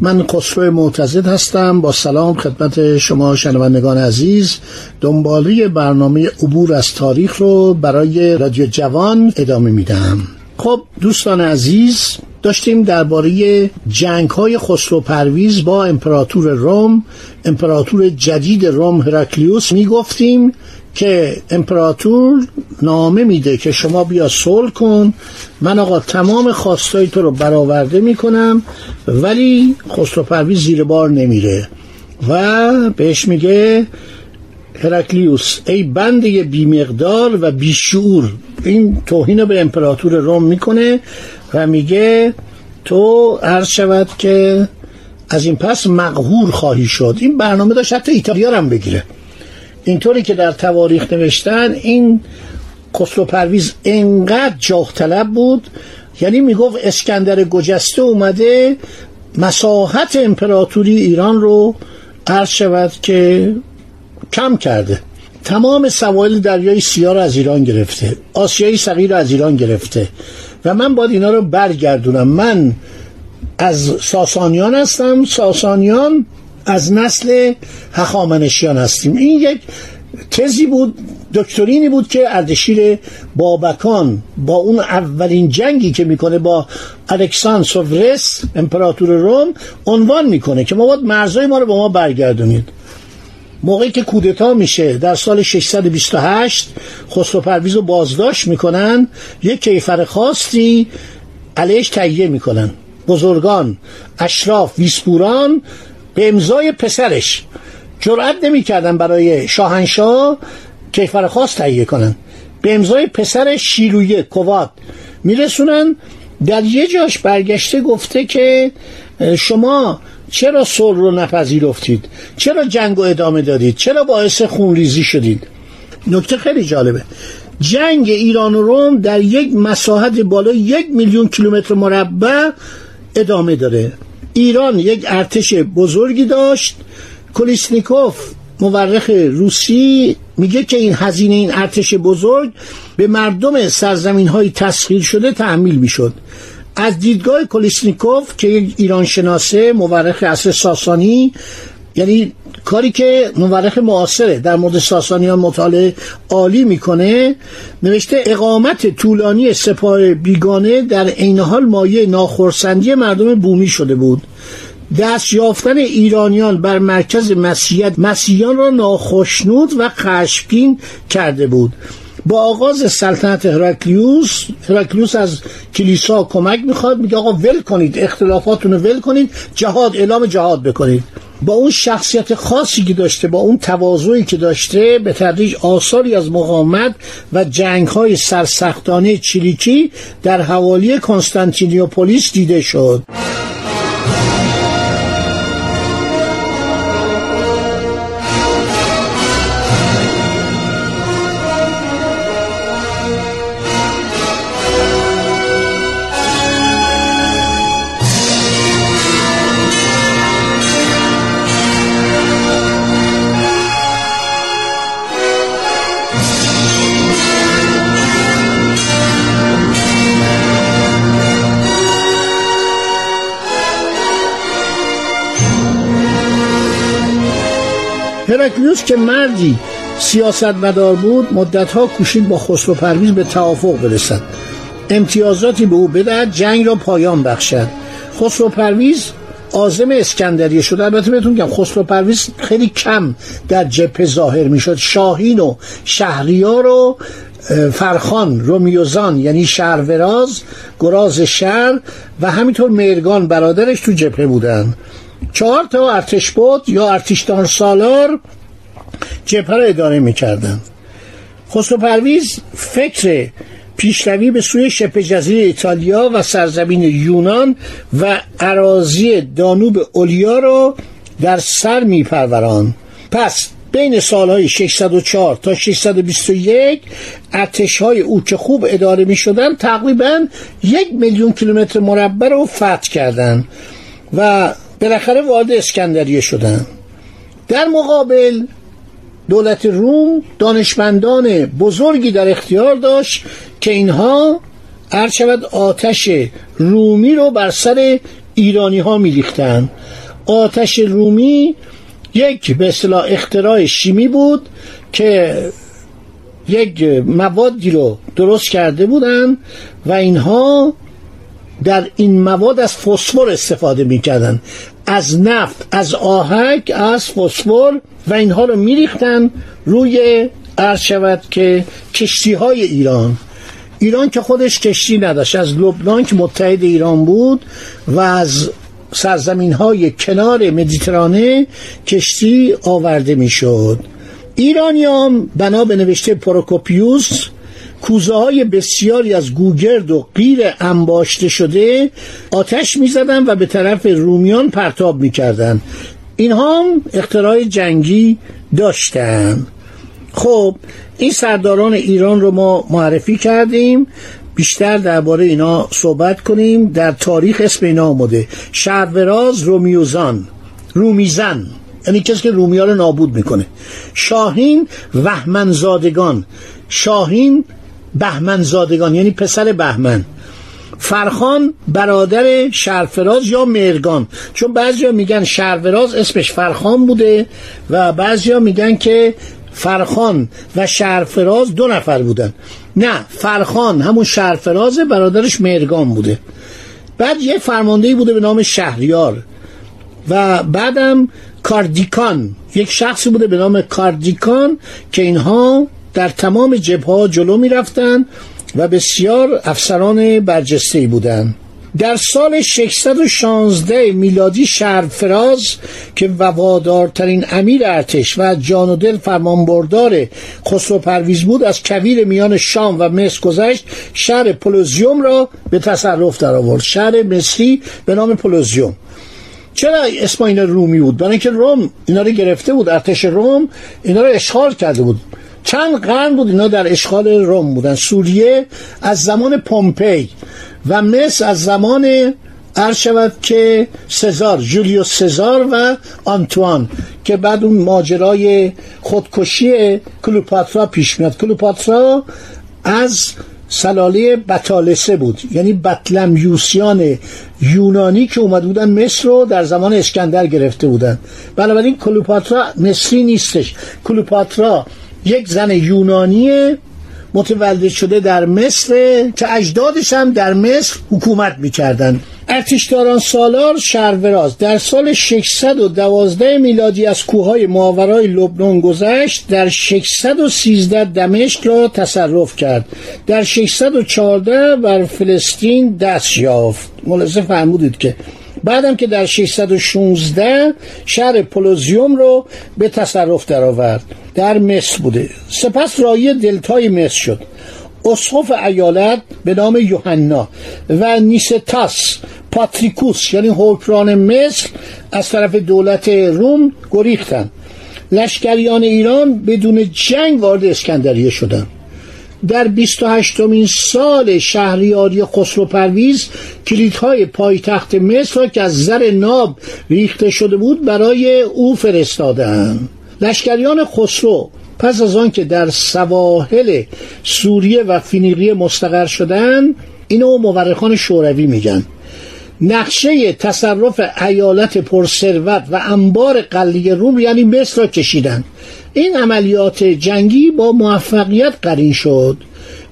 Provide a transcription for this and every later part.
من خسرو معتزد هستم. با سلام خدمت شما شنوندگان عزیز. دنبالی برنامه عبور از تاریخ رو برای رادیو جوان ادامه میدم. خب دوستان عزیز داشتیم درباره جنگ های خسرو پرویز با امپراتور روم امپراتور جدید روم هراکلیوس می‌گفتیم که امپراتور نامه میده که شما بیا صلح کن. من آقا تمام خواستای تو رو برآورده می‌کنم ولی خسرو پرویز زیر بار نمیره. و بهش میگه هرکلیوس ای بنده بیمقدار و بیشعور این توهین به امپراتور روم می‌کنه و میگه تو عرض شود که از این پس مقهور خواهی شد. این برنامه داشت حتی ایتالیا هم بگیره. اینطوری که در تواریخ نوشتن این خسرو پرویز انقدر جاه طلب بود. یعنی می‌گفت اسکندر گجسته اومده مساحت امپراتوری ایران رو عرض شود که کم کرده. تمام سوایل دریای سیاه رو از ایران گرفته آسیای صغیر رو از ایران گرفته. و من باید اینا رو برگردونم. من از ساسانیان هستم. ساسانیان از نسل هخامنشیان هستیم. این یک تزی بود دکترینی بود که اردشیر بابکان با اون اولین جنگی که می‌کنه با الکسان سوورس امپراتور روم عنوان می‌کنه که ما باید مرزای ما رو با ما برگردونید. موقعی که کودتا میشه در سال 628 خسرو پرویز رو بازداشت می‌کنن یک کیفر خاصی علیش تهیه می‌کنن. بزرگان اشراف ویسپوران به امضای پسرش. جرأت نمی‌کردن برای شاهنشاه کیفر خاص تهیه کنن. به امضای پسر شیرویه کوات میرسونن. در یه جاش برگشته گفته که شما چرا صلح رو نپذیرفتید؟ چرا جنگ و ادامه دادید؟ چرا باعث خونریزی شدید؟ نکته خیلی جالبه. جنگ ایران و روم در یک مساحت بالای یک میلیون کیلومتر مربع ادامه داره. ایران یک ارتش بزرگی داشت. کلیسنیکوف مورخ روسی میگه که این هزینه این ارتش بزرگ به مردم سرزمین های تسخیر شده تحمیل می‌شد. از دیدگاه کلیسنیکوف که یک ایران شناسه مورخ اصر ساسانی یعنی کاری که مورخ معاصره در مورد ساسانیان مطالعه عالی می‌کنه نوشته اقامت طولانی سپاه بیگانه در عین حال مایه ناخرسندی مردم بومی شده بود. دست یافتن ایرانیان بر مرکز مسیحیت مسیحیان را ناخشنود و خشمگین کرده بود. با آغاز سلطنت هرکلیوس هرکلیوس از کلیسا کمک می‌خواد میگه آقا ول کنید اختلافاتون رو ول کنید جهاد اعلام جهاد بکنید. با اون شخصیت خاصی که داشته با اون تواضعی که داشته به تدریج آثاری از مقاومت و جنگ های سرسختانه چریکی در حوالی کنستانتینیوپولیس دیده شد. هرکلیوس که مردی سیاست مدار بود مدتها کوشید با خسرو پرویز به توافق برسد. امتیازاتی به او بدهد جنگ را پایان بخشد. خسرو پرویز آزم اسکندریه شد. البته بهتون میگم خسرو پرویز خیلی کم در جبهه ظاهر می‌شد. شاهین و شهریار و فرخان رومیوزان یعنی شهروراز گراز شهر و همینطور مرگان برادرش تو جبهه بودن. چهار تا ارتش بود یا ارتشدان سالار را اداره می‌کردن خسرو پرویز فکر پیشروی به سوی شبه جزیره ایتالیا و سرزمین یونان و عراضی دانوب اولیا را در سر میپروران پس بین سالهای 604 تا 621 ارتش های او که خوب اداره می شدن تقریبا یک میلیون کیلومتر مربع رو فتح کردند و بالاخره وارد اسکندریه شدن. در مقابل دولت روم دانشمندان بزرگی در اختیار داشت که اینها شود آتش رومی رو بر سر ایرانی ها آتش رومی یک به اصطلاح اختراع شیمی بود که یک موادی رو درست کرده بودن و اینها در این مواد از فسفر استفاده می‌کردن. از نفت از آهک از فسفر و اینها رو میریختن روی عرض شود که کشتی های ایران. ایران که خودش کشتی نداشت. از لبنان که متحد ایران بود و از سرزمین های کنار مدیترانه کشتی آورده می‌شد. ایرانیام بنا به نوشته پروکوپیوس کوزه های بسیاری از گوگرد و غیر انباشته شده آتش می‌زدن و به طرف رومیان پرتاب می‌کردن. اینها هم اختراع جنگی داشتن. خب این سرداران ایران رو ما معرفی کردیم. بیشتر درباره اینا صحبت کنیم. در تاریخ اسم اینا آمده. شهروراز رومیوزان. رومیزن. یعنی کسی که رومیا رو نابود می‌کنه. شاهین وحمنزادگان شاهین بهمنزادگان یعنی پسر بهمن. فرخان برادر شرفراز یا مرگان چون بعضیا میگن شرفراز اسمش فرخان بوده و بعضیا میگن که فرخان و شرفراز دو نفر بودن. نه فرخان همون شرفراز برادرش مرگان بوده. بعد یه فرمانده بوده به نام شهریار. و بعدم کاردیکان. یک شخصی بوده به نام کاردیکان که اینها در تمام جبهه جلو می رفتن و بسیار افسران برجسته بودند در سال 616 میلادی شهرفراز که وفادارترین امیر ارتش و جان و دل فرمانبردار خسرو پرویز بود از کویر میان شام و مصر گذشت شهر پولوزیوم را به تصرف در آورد شهر مصری به نام پولوزیوم چرا اسم اینا رومی بود؟ برای اینکه روم اینا رو گرفته بود ارتش روم اینا رو اشغال کرده بود. چند قرن بود اینا در اشغال روم بودن. سوریه از زمان پومپی و مصر از زمان عرض شود که سزار جولیوس سزار و آنتوان که بعد اون ماجرای خودکشی کلوپاترا پیش میاد. کلوپاترا از سلاله بطالسه بود. یعنی بطلمیوسیان یونانی که اومد بودن مصر رو در زمان اسکندر گرفته بودن. بنابراین کلوپاترا مصری نیستش. کلوپاترا یک زن یونانی متولد شده در مصر که اجدادش هم در مصر حکومت می‌کردن ارتشداران سالار شهروراز در سال 612 میلادی از کوههای ماورای لبنان گذشت در 613 دمشق را تصرف کرد. در 614 بر فلسطین دست یافت. ملاحظه فرمودید که بعدم که در 616 شهر پولوزیوم رو به تصرف درآورد. در مصر بوده. سپس رایی دلتای مصر شد. اسقف ایالت به نام یوحنا و نیستاس پاتریکوس یعنی حکران مصر از طرف دولت روم گریختند. لشکریان ایران بدون جنگ وارد اسکندریه شدند. در 28 مین سال شهریاری خسرو پرویز کلیدهای پایتخت مصر را که از زر ناب ریخته شده بود برای او فرستادند لشکریان خسرو پس از آن که در سواحل سوریه و فینیقیه مستقر شدند اینو مورخان شوروی میگن. نقشه تصرف ایالت پرثروت و انبار قلیه روم یعنی مصر را کشیدند. این عملیات جنگی با موفقیت قرین شد.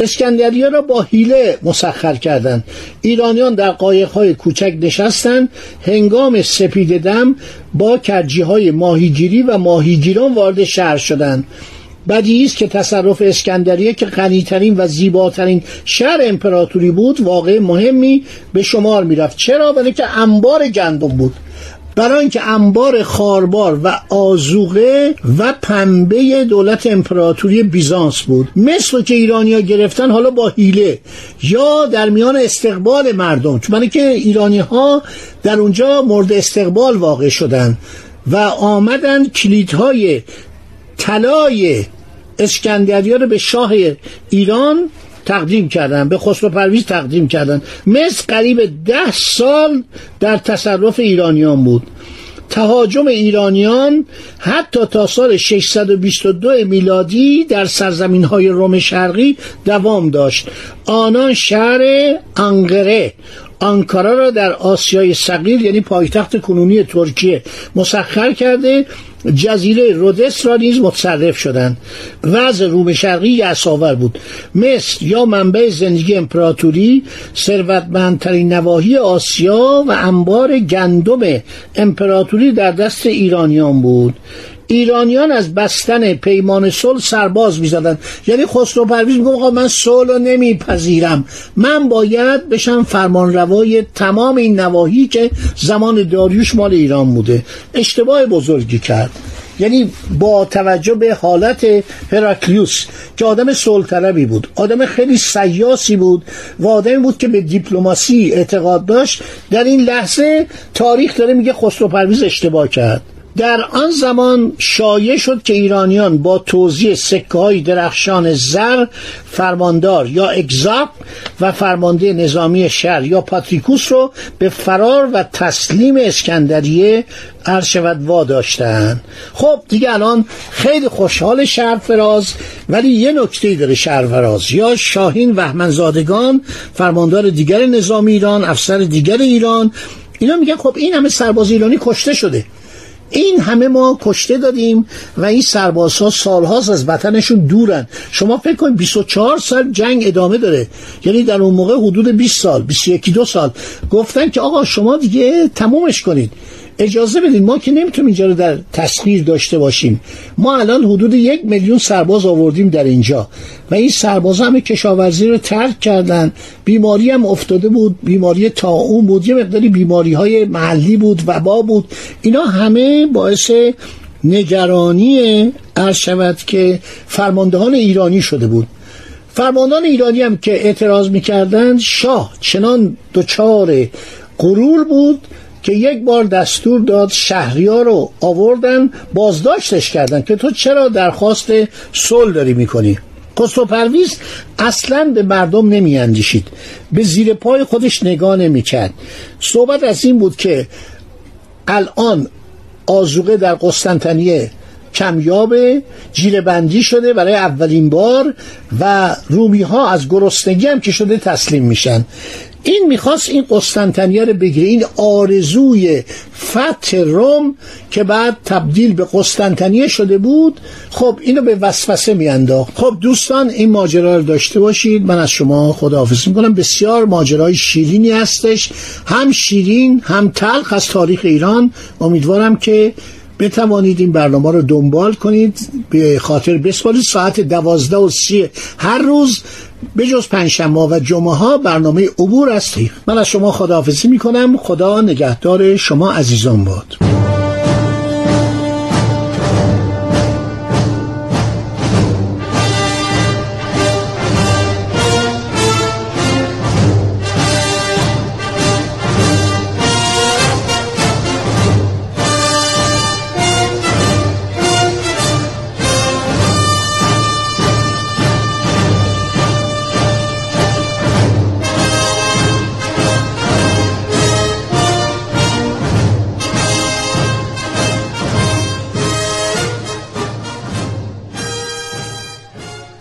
اسکندریه را با حیله مسخر کردند. ایرانیان در قایقهای کوچک نشستند. هنگام سپید دم با کرجی های ماهیگیری و ماهیگیران وارد شهر شدند. بدی است که تصرف اسکندریه که غنیترین و زیباترین شهر امپراتوری بود واقع مهمی به شمار می‌رفت. چرا؟ برای که انبار گندم بود. برای اینکه انبار خاربار و آزوقه و پنبه دولت امپراتوری بیزانس بود. مثل که ایرانیا گرفتن حالا با حیله یا در میان استقبال مردم. چون که ایرانی ها در اونجا مورد استقبال واقع شدن و آمدن کلیدهای طلای اسکندریا رو به شاه ایران تقدیم کردن به خسرو پرویز تقدیم کردن. مثل قریب ده سال در تصرف ایرانیان بود. تهاجم ایرانیان حتی تا سال 622 میلادی در سرزمین های روم شرقی دوام داشت. آنان شهر انقره آنکارا را در آسیای صغیر یعنی پایتخت کنونی ترکیه مسخر کرده جزیره رودس را نیز متصرف شدند. وضع روم شرقی یعصاور بود. مصر یا منبع زندگی امپراتوری ثروتمندترین نواحی آسیا و انبار گندم امپراتوری در دست ایرانیان بود. ایرانیان از بستن پیمان صلح سرباز می‌زدن. یعنی خسرو پرویز میگه آقا من صلح رو نمیپذیرم. من باید بشم فرمان روای تمام این نواحی که زمان داریوش مال ایران بوده. اشتباه بزرگی کرد. یعنی با توجه به حالت هراکلیوس که آدم سلطربی بود آدم خیلی سیاسی بود و آدمی بود که به دیپلماسی اعتقاد داشت در این لحظه تاریخ داره میگه خسرو پرویز اشتباه کرد. در آن زمان شایع شد که ایرانیان با توزیع سکه های درخشان زر فرماندار یا اگزاپ و فرمانده نظامی شهر یا پاتریکوس رو به فرار و تسلیم اسکندریه ارشود وا داشتن خب دیگه الان خیلی خوشحال شهر فراز ولی یه نکته داره شهر فراز. یا شاهین وحمنزادگان فرماندار دیگر نظامی ایران افسر دیگر ایران اینا میگن خب این همه سرباز ایرانی کشته شده. این همه ما کشته دادیم و این سربازها سالهاست از وطنشون دورن. شما فکر کنید 24 سال جنگ ادامه داره. یعنی در اون موقع حدود 20 سال 21 دو سال. گفتن که آقا شما دیگه تمومش کنید. اجازه بدید ما که نمی‌تونیم اینجا رو در تصویر داشته باشیم. ما الان حدود یک میلیون سرباز آوردیم در اینجا و این سرباز هم کشاورزی رو ترک کردن. بیماری هم افتاده بود بیماری اون بود یه مقداری بیماری های محلی بود وبا بود. اینا همه باعث نگرانی عرض شود که فرماندهان ایرانی شده بود. فرماندهان ایرانی هم که اعتراض می‌کردند شاه چنان دچار غرور بود که یک بار دستور داد شهریار رو آوردن بازداشتش کردن که تو چرا درخواست صلح داری می‌کنی؟ خسرو پرویز اصلا به مردم نمی اندیشید به زیر پای خودش نگاه نمی کرد صحبت از این بود که الان آزوقه در قسطنطنیه کمیاب جیره بندی شده برای اولین بار و رومی ها از گرسنگی هم که شده تسلیم میشن. این می‌خواست این قسطنطنیه رو بگیره این آرزوی فتح روم که بعد تبدیل به قسطنطنیه شده بود خب اینو به وسوسه میانداخت. خب دوستان این ماجرا رو داشته باشید. من از شما خداحافظی می‌کنم. بسیار ماجرای شیرینی هستش. هم شیرین هم تلخ از تاریخ ایران. امیدوارم که بتوانید این برنامه رو دنبال کنید. به خاطر بسپارید. ساعت دوازده و سی هر روز به جز پنجشنبه و جمعه ها برنامه عبور از من از شما خداحافظی می‌کنم. خدا نگهدار شما عزیزان باد.